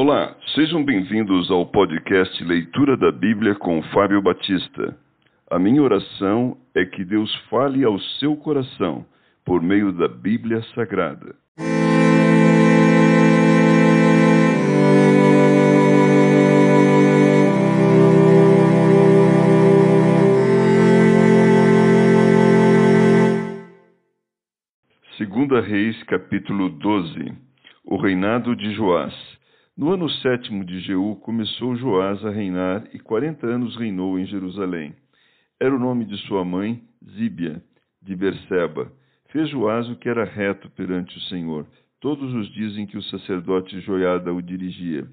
Olá, sejam bem-vindos ao podcast Leitura da Bíblia com Fábio Batista. A minha oração é que Deus fale ao seu coração por meio da Bíblia Sagrada. Segunda Reis, capítulo 12. O reinado de Joás. No ano sétimo de Jeú começou Joás a reinar e quarenta anos reinou em Jerusalém. Era o nome de sua mãe, Zíbia, de Berseba. Fez Joás o que era reto perante o Senhor, todos os dias em que o sacerdote Joiada o dirigia.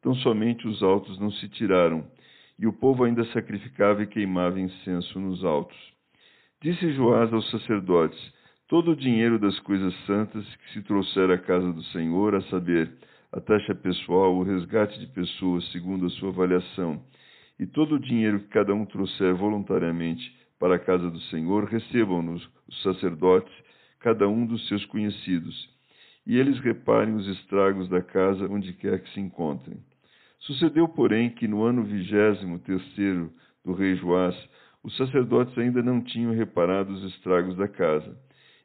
Tão somente os altos não se tiraram, e o povo ainda sacrificava e queimava incenso nos altos. Disse Joás aos sacerdotes: Todo o dinheiro das coisas santas que se trouxer à casa do Senhor, a saber, a taxa pessoal, o resgate de pessoas segundo a sua avaliação, e todo o dinheiro que cada um trouxer voluntariamente para a casa do Senhor, recebam-nos os sacerdotes, cada um dos seus conhecidos, e eles reparem os estragos da casa onde quer que se encontrem. Sucedeu, porém, que no ano vigésimo terceiro do rei Joás, os sacerdotes ainda não tinham reparado os estragos da casa.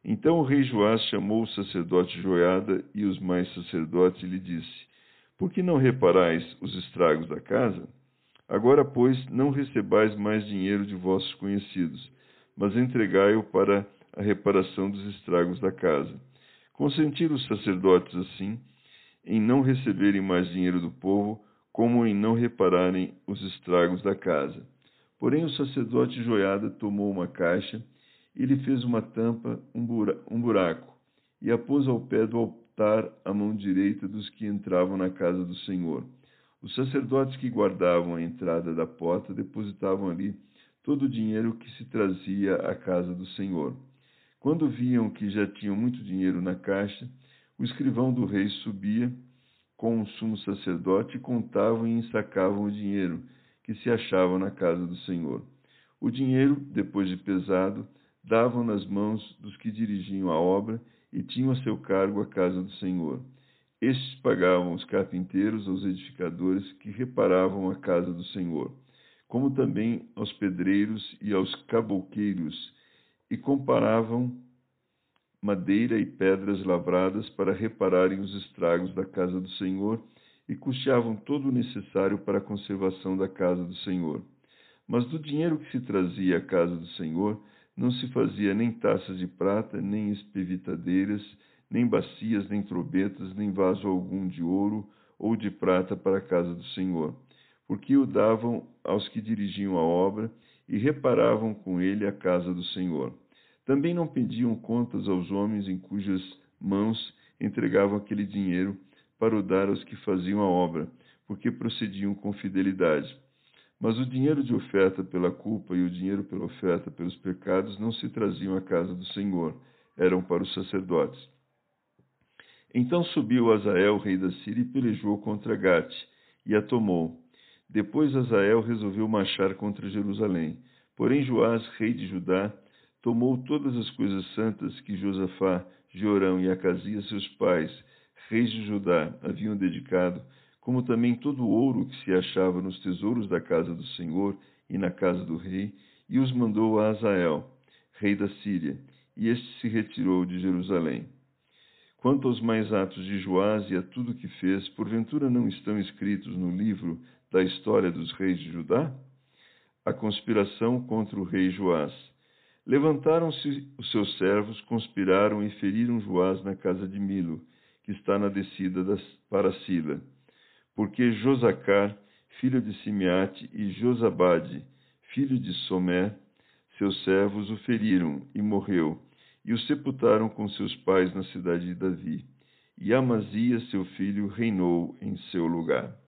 Então o rei Joás chamou o sacerdote Joiada e os mais sacerdotes e lhe disse: Por que não reparais os estragos da casa? Agora, pois, não recebais mais dinheiro de vossos conhecidos, mas entregai-o para a reparação dos estragos da casa. Consentiram os sacerdotes assim, em não receberem mais dinheiro do povo, como em não repararem os estragos da casa. Porém, o sacerdote Joiada tomou uma caixa e lhe fez uma tampa, um buraco, e a pôs ao pé do altar à mão direita dos que entravam na casa do Senhor. Os sacerdotes que guardavam a entrada da porta depositavam ali todo o dinheiro que se trazia à casa do Senhor. Quando viam que já tinham muito dinheiro na caixa, o escrivão do rei subia com o sumo sacerdote e contavam e ensacavam o dinheiro que se achava na casa do Senhor. O dinheiro, depois de pesado, davam nas mãos dos que dirigiam a obra e tinham a seu cargo a casa do Senhor. Estes pagavam os carpinteiros, aos edificadores que reparavam a casa do Senhor, como também aos pedreiros e aos cabouqueiros, e comparavam madeira e pedras lavradas para repararem os estragos da casa do Senhor e custeavam todo o necessário para a conservação da casa do Senhor. Mas do dinheiro que se trazia à casa do Senhor, não se fazia nem taças de prata, nem espevitadeiras, nem bacias, nem trombetas, nem vaso algum de ouro ou de prata para a casa do Senhor, porque o davam aos que dirigiam a obra e reparavam com ele a casa do Senhor. Também não pediam contas aos homens em cujas mãos entregavam aquele dinheiro para o dar aos que faziam a obra, porque procediam com fidelidade. Mas o dinheiro de oferta pela culpa e o dinheiro pela oferta pelos pecados não se traziam à casa do Senhor, eram para os sacerdotes. Então subiu Azael, rei da Síria, e pelejou contra Gate, e a tomou. Depois Azael resolveu marchar contra Jerusalém. Porém Joás, rei de Judá, tomou todas as coisas santas que Josafá, Jorão e Acasias, seus pais, reis de Judá, haviam dedicado, como também todo o ouro que se achava nos tesouros da casa do Senhor e na casa do rei, e os mandou a Azael, rei da Síria, e este se retirou de Jerusalém. Quanto aos mais atos de Joás e a tudo que fez, porventura não estão escritos no livro da história dos reis de Judá? A conspiração contra o rei Joás. Levantaram-se os seus servos, conspiraram e feriram Joás na casa de Milo, que está na descida das, para Sila porque Josacar, filho de Simeate, e Josabade, filho de Somé, seus servos o feriram e morreu, e o sepultaram com seus pais na cidade de Davi. E Amazias, seu filho, reinou em seu lugar.